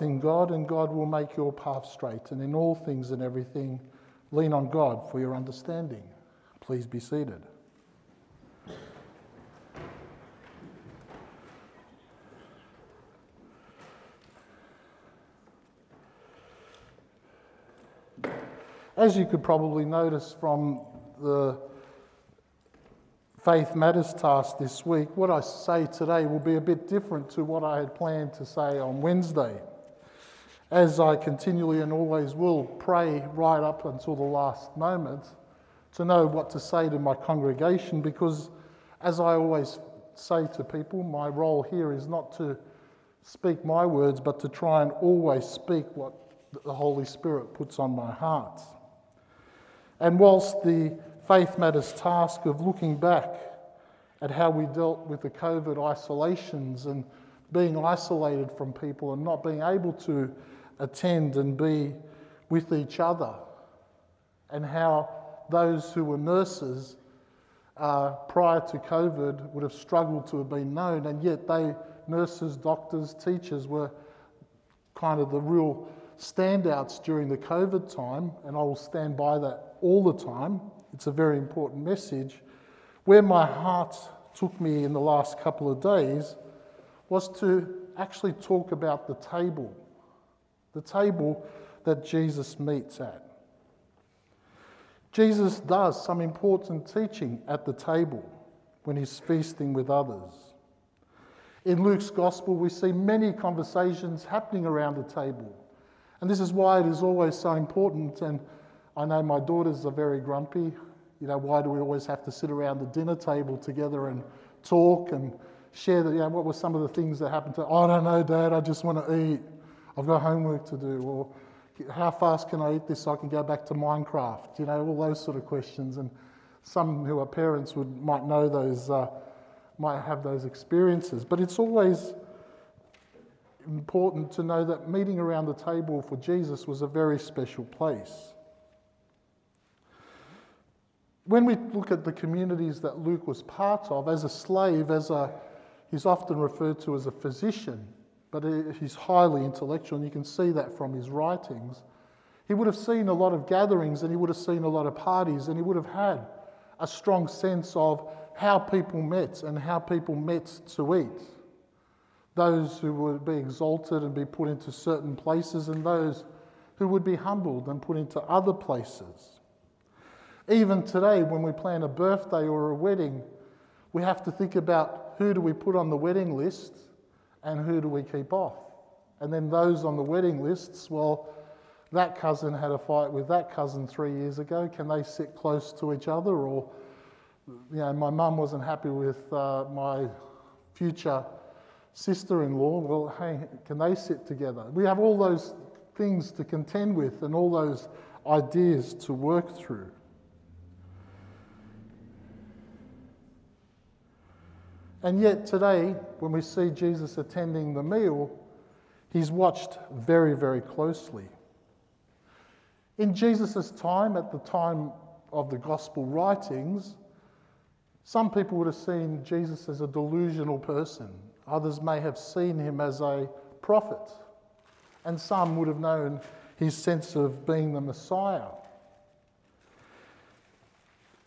in God, and God will make your path straight. And in all things and everything, lean on God for your understanding. Please be seated. As you could probably notice from the Faith Matters task this week, what I say today will be a bit different to what I had planned to say on Wednesday. As I continually and always will pray right up until the last moment to know what to say to my congregation, because as I always say to people, my role here is not to speak my words, but to try and always speak what the Holy Spirit puts on my heart. And whilst the Faith Matters task of looking back at how we dealt with the COVID isolations and being isolated from people and not being able to attend and be with each other, and how those who were nurses uh, prior to COVID would have struggled to have been known, and yet they, nurses, doctors, teachers, were kind of the real standouts during the COVID time, and I will stand by that all the time. It's a very important message. Where my heart took me in the last couple of days was to actually talk about the table, the table that Jesus meets at. Jesus does some important teaching at the table when he's feasting with others. In Luke's gospel, we see many conversations happening around the table. And this is why it is always so important. And I know my daughters are very grumpy you know, why do we always have to sit around the dinner table together and talk and share that, you know, what were some of the things that happened to, I don't know, Dad, I just want to eat. I've got homework to do. Or how fast can I eat this so I can go back to Minecraft? You know, all those sort of questions. And some who are parents would, might know those, uh, might have those experiences. But it's always important to know that meeting around the table for Jesus was a very special place. When we look at the communities that Luke was part of, as a slave, as a, he's often referred to as a physician, but he's highly intellectual, and you can see that from his writings. He would have seen a lot of gatherings and he would have seen a lot of parties, and he would have had a strong sense of how people met and how people met to eat. Those who would be exalted and be put into certain places, and those who would be humbled and put into other places. Even today, when we plan a birthday or a wedding, we have to think about who do we put on the wedding list and who do we keep off. And then those on the wedding lists, well, that cousin had a fight with that cousin three years ago. Can they sit close to each other? Or, you know, my mum wasn't happy with uh, my future sister in law. Well, hey, can they sit together? We have all those things to contend with and all those ideas to work through. And yet, today, when we see Jesus attending the meal, he's watched very, very closely. In Jesus' time, at the time of the gospel writings, some people would have seen Jesus as a delusional person. Others may have seen him as a prophet. And some would have known his sense of being the Messiah.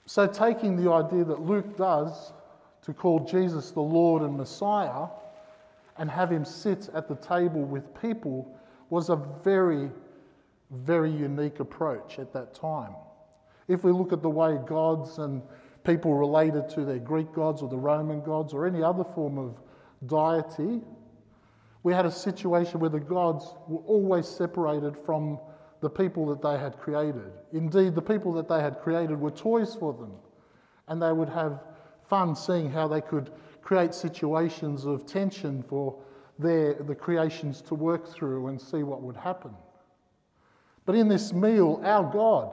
So, taking the idea that Luke does to call Jesus the Lord and Messiah and have him sit at the table with people was a very, very unique approach at that time. If we look at the way gods and people related to their Greek gods or the Roman gods or any other form of deity, we had a situation where the gods were always separated from the people that they had created. Indeed, the people that they had created were toys for them, and they would have fun seeing how they could create situations of tension for their, the creations to work through and see what would happen. But in this meal, our God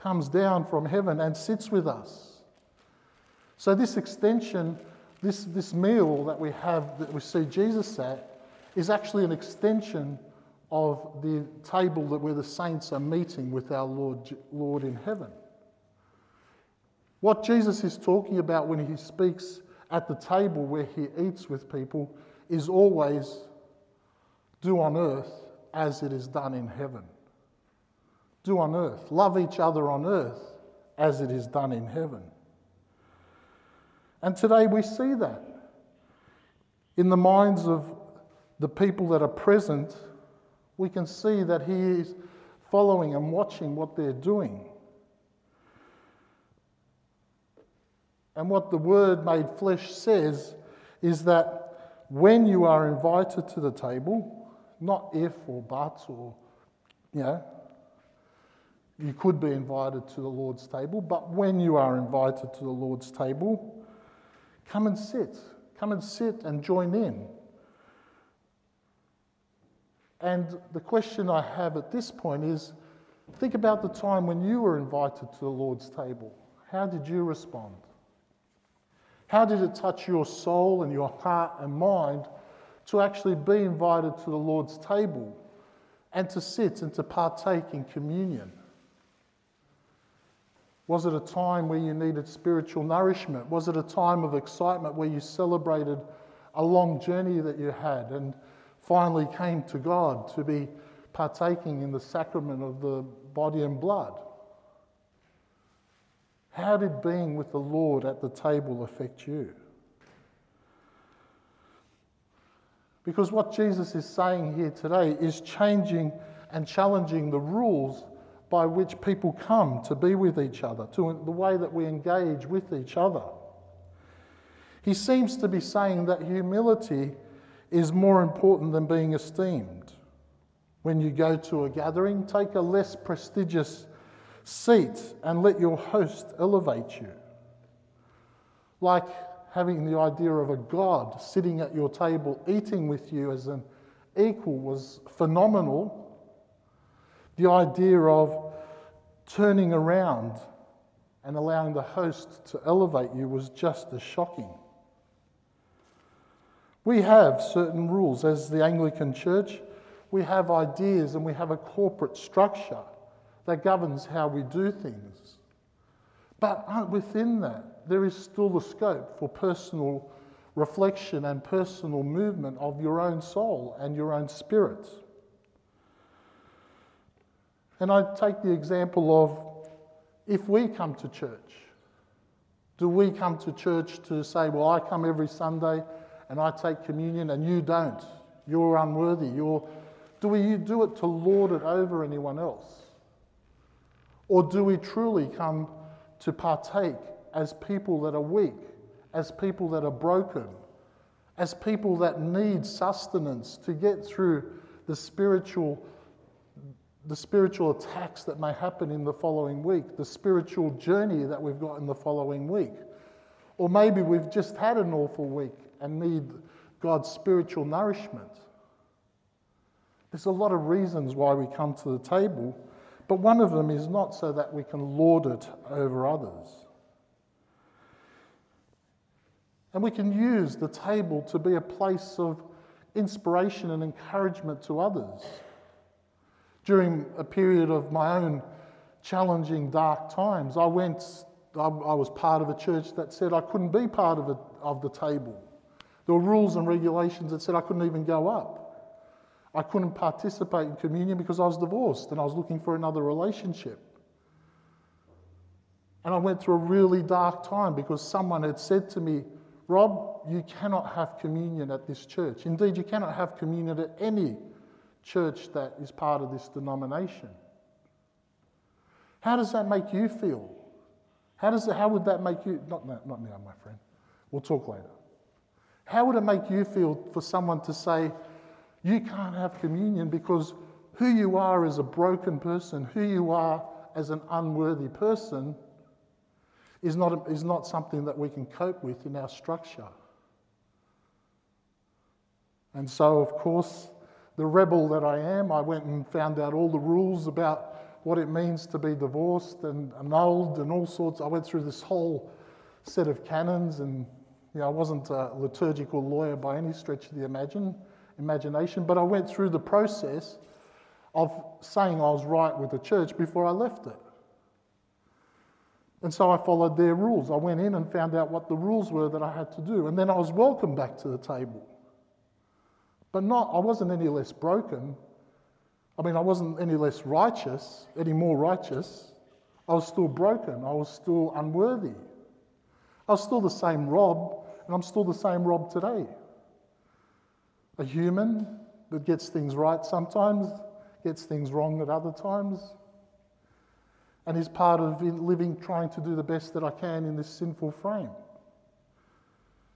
comes down from heaven and sits with us. So, this extension, this, this meal that we have, that we see Jesus at, is actually an extension of the table that where the saints are meeting with our Lord, Lord in heaven. What Jesus is talking about when he speaks at the table where he eats with people is always do on earth as it is done in heaven. Do on earth. Love each other on earth as it is done in heaven. And today we see that in the minds of the people that are present, we can see that He is following and watching what they're doing. And what the Word made flesh says is that when you are invited to the table, not if or but or, you know, you could be invited to the Lord's table, but when you are invited to the Lord's table, come and sit. Come and sit and join in. And the question I have at this point is think about the time when you were invited to the Lord's table. How did you respond? How did it touch your soul and your heart and mind to actually be invited to the Lord's table and to sit and to partake in communion? Was it a time where you needed spiritual nourishment? Was it a time of excitement where you celebrated a long journey that you had and finally came to God to be partaking in the sacrament of the body and blood? How did being with the Lord at the table affect you? Because what Jesus is saying here today is changing and challenging the rules by which people come to be with each other, to the way that we engage with each other. He seems to be saying that humility is more important than being esteemed. When you go to a gathering, take a less prestigious seat and let your host elevate you. Like having the idea of a God sitting at your table eating with you as an equal was phenomenal. The idea of turning around and allowing the host to elevate you was just as shocking. We have certain rules as the Anglican Church. We have ideas and we have a corporate structure that governs how we do things. But uh, within that, there is still the scope for personal reflection and personal movement of your own soul and your own spirit. And I take the example of if we come to church, do we come to church to say, well, I come every Sunday and I take communion and you don't? You're unworthy. You're... Do we do it to lord it over anyone else? Or do we truly come to partake as people that are weak, as people that are broken, as people that need sustenance to get through the spiritual the spiritual attacks that may happen in the following week, the spiritual journey that we've got in the following week. Or maybe we've just had an awful week and need God's spiritual nourishment. There's a lot of reasons why we come to the table, but one of them is not so that we can lord it over others. And we can use the table to be a place of inspiration and encouragement to others during a period of my own challenging, dark times, I went, I, was part of a church that said I couldn't be part of, it, of the table. There were rules and regulations that said I couldn't even go up. I couldn't participate in communion because I was divorced and I was looking for another relationship. And I went through a really dark time because someone had said to me, Rob, you cannot have communion at this church. Indeed, you cannot have communion at any church that is part of this denomination. How does that make you feel? How, does it, how would that make you? Not, not now, my friend. We'll talk later. How would it make you feel for someone to say, you can't have communion because who you are as a broken person, who you are as an unworthy person, is not, is not something that we can cope with in our structure. And so, of course, the rebel that I am, I went and found out all the rules about what it means to be divorced and annulled and all sorts. I went through this whole set of canons, and you know, I wasn't a liturgical lawyer by any stretch of the imagine, imagination, but I went through the process of saying I was right with the church before I left it. And so I followed their rules. I went in and found out what the rules were that I had to do, and then I was welcomed back to the table. But not, I wasn't any less broken. I mean, I wasn't any less righteous, any more righteous. I was still broken. I was still unworthy. I was still the same Rob, and I'm still the same Rob today. A human that gets things right sometimes, gets things wrong at other times, and is part of living, trying to do the best that I can in this sinful frame.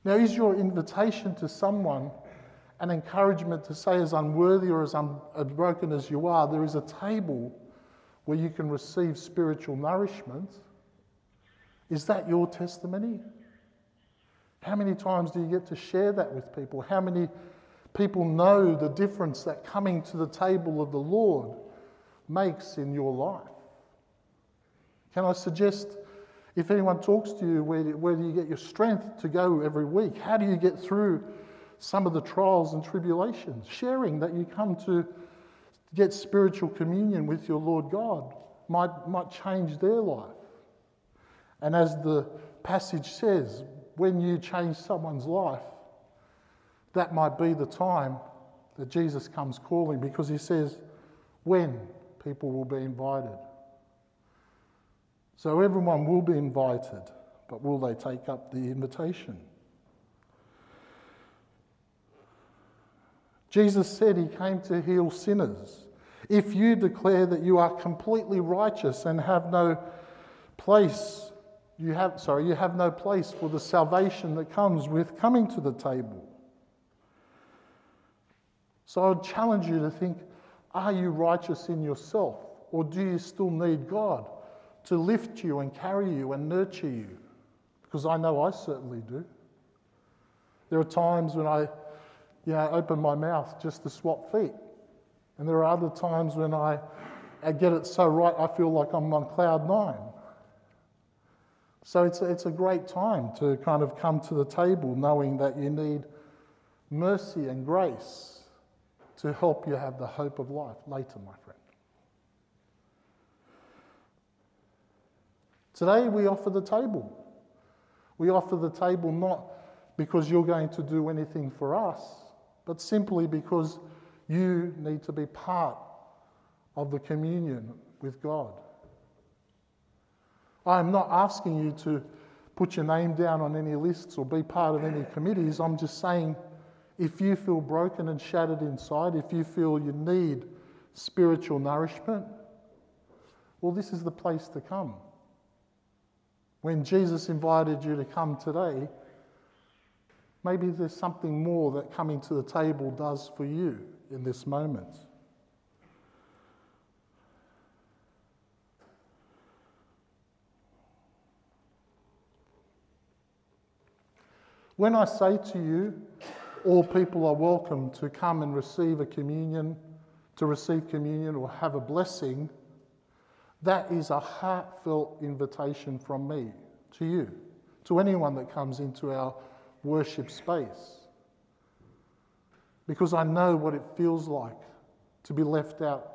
Now, is your invitation to someone an encouragement to say, as unworthy or as unbroken as you are, there is a table where you can receive spiritual nourishment? Is that your testimony? How many times do you get to share that with people? How many people know the difference that coming to the table of the Lord makes in your life? Can I suggest, if anyone talks to you, where do, where do you get your strength to go every week? How do you get through some of the trials and tribulations? Sharing that you come to get spiritual communion with your Lord God might, might change their life. And as the passage says, when you change someone's life, that might be the time that Jesus comes calling because he says, when people will be invited. So everyone will be invited, but will they take up the invitation? Jesus said he came to heal sinners. If you declare that you are completely righteous and have no place you have, sorry, you have no place for the salvation that comes with coming to the table. So I'd challenge you to think are you righteous in yourself, or do you still need God to lift you and carry you and nurture you? Because I know I certainly do. There are times when I you know, open my mouth just to swap feet. And there are other times when I, I get it so right, I feel like I'm on cloud nine. So it's a, it's a great time to kind of come to the table knowing that you need mercy and grace to help you have the hope of life later, my friend. Today we offer the table. We offer the table not because you're going to do anything for us, but simply because you need to be part of the communion with God. I'm not asking you to put your name down on any lists or be part of any committees. I'm just saying if you feel broken and shattered inside, if you feel you need spiritual nourishment, well, this is the place to come. When Jesus invited you to come today, maybe there's something more that coming to the table does for you in this moment. When I say to you, all people are welcome to come and receive a communion, to receive communion or have a blessing, that is a heartfelt invitation from me to you, to anyone that comes into our worship space. Because I know what it feels like to be left out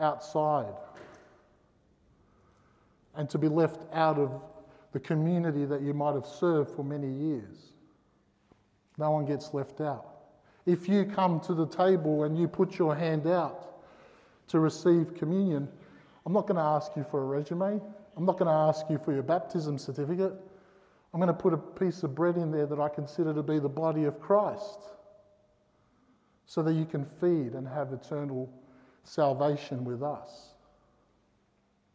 outside and to be left out of the community that you might have served for many years. No one gets left out. If you come to the table and you put your hand out to receive communion, I'm not going to ask you for a resume. I'm not going to ask you for your baptism certificate. I'm going to put a piece of bread in there that I consider to be the body of Christ so that you can feed and have eternal salvation with us.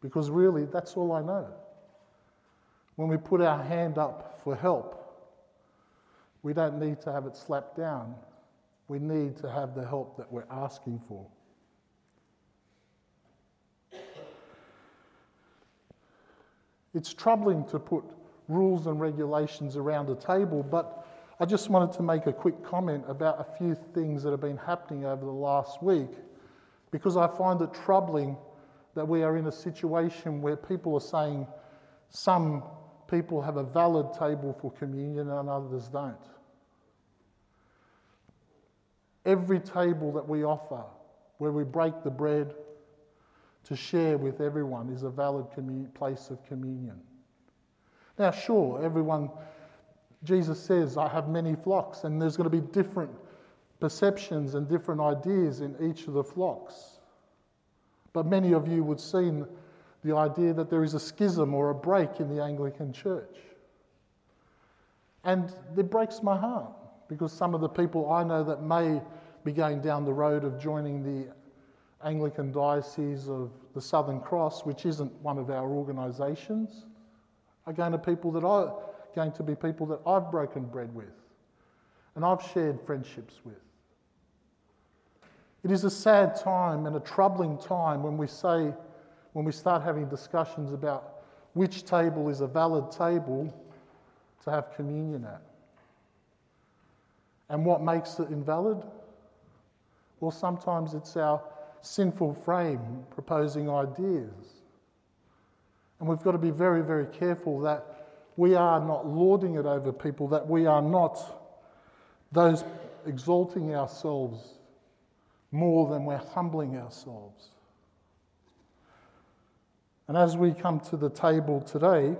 Because really, that's all I know. When we put our hand up for help, we don't need to have it slapped down. We need to have the help that we're asking for. It's troubling to put rules and regulations around a table, but I just wanted to make a quick comment about a few things that have been happening over the last week because I find it troubling that we are in a situation where people are saying some people have a valid table for communion and others don't. Every table that we offer, where we break the bread to share with everyone, is a valid place of communion. Now, sure, everyone, Jesus says, I have many flocks, and there's going to be different perceptions and different ideas in each of the flocks. But many of you would see the idea that there is a schism or a break in the Anglican Church. And it breaks my heart because some of the people I know that may be going down the road of joining the Anglican Diocese of the Southern Cross, which isn't one of our organisations, are going to people that are going to be people that I've broken bread with and I've shared friendships with. It is a sad time and a troubling time when we say, when we start having discussions about which table is a valid table to have communion at. And what makes it invalid? Well, sometimes it's our sinful frame proposing ideas. And we've got to be very, very careful that we are not lording it over people, that we are not those exalting ourselves more than we're humbling ourselves. And as we come to the table today,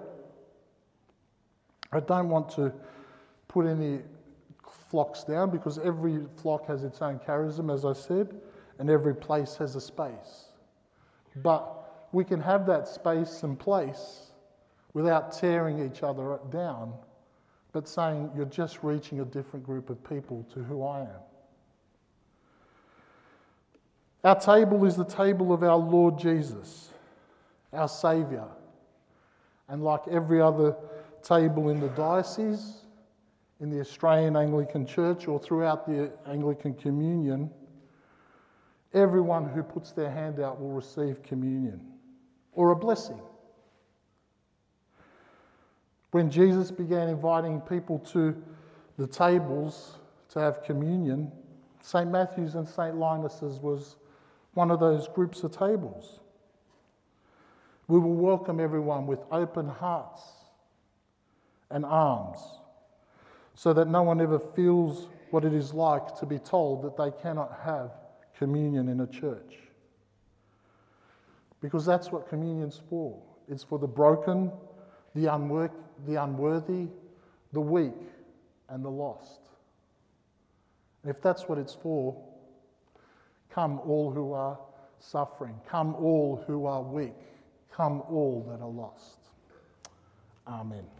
I don't want to put any flocks down because every flock has its own charism, as I said, and every place has a space. But we can have that space and place without tearing each other down, but saying you're just reaching a different group of people to who I am. Our table is the table of our Lord Jesus, our Saviour. And like every other table in the diocese, in the Australian Anglican Church, or throughout the Anglican Communion, everyone who puts their hand out will receive communion or a blessing. When Jesus began inviting people to the tables to have communion, St. Matthew's and St. Linus's was one of those groups of tables. We will welcome everyone with open hearts and arms so that no one ever feels what it is like to be told that they cannot have communion in a church. Because that's what communion's for. It's for the broken, the, the unworthy, the weak, and the lost. And if that's what it's for, Come, all who are suffering. Come, all who are weak. Come, all that are lost. Amen.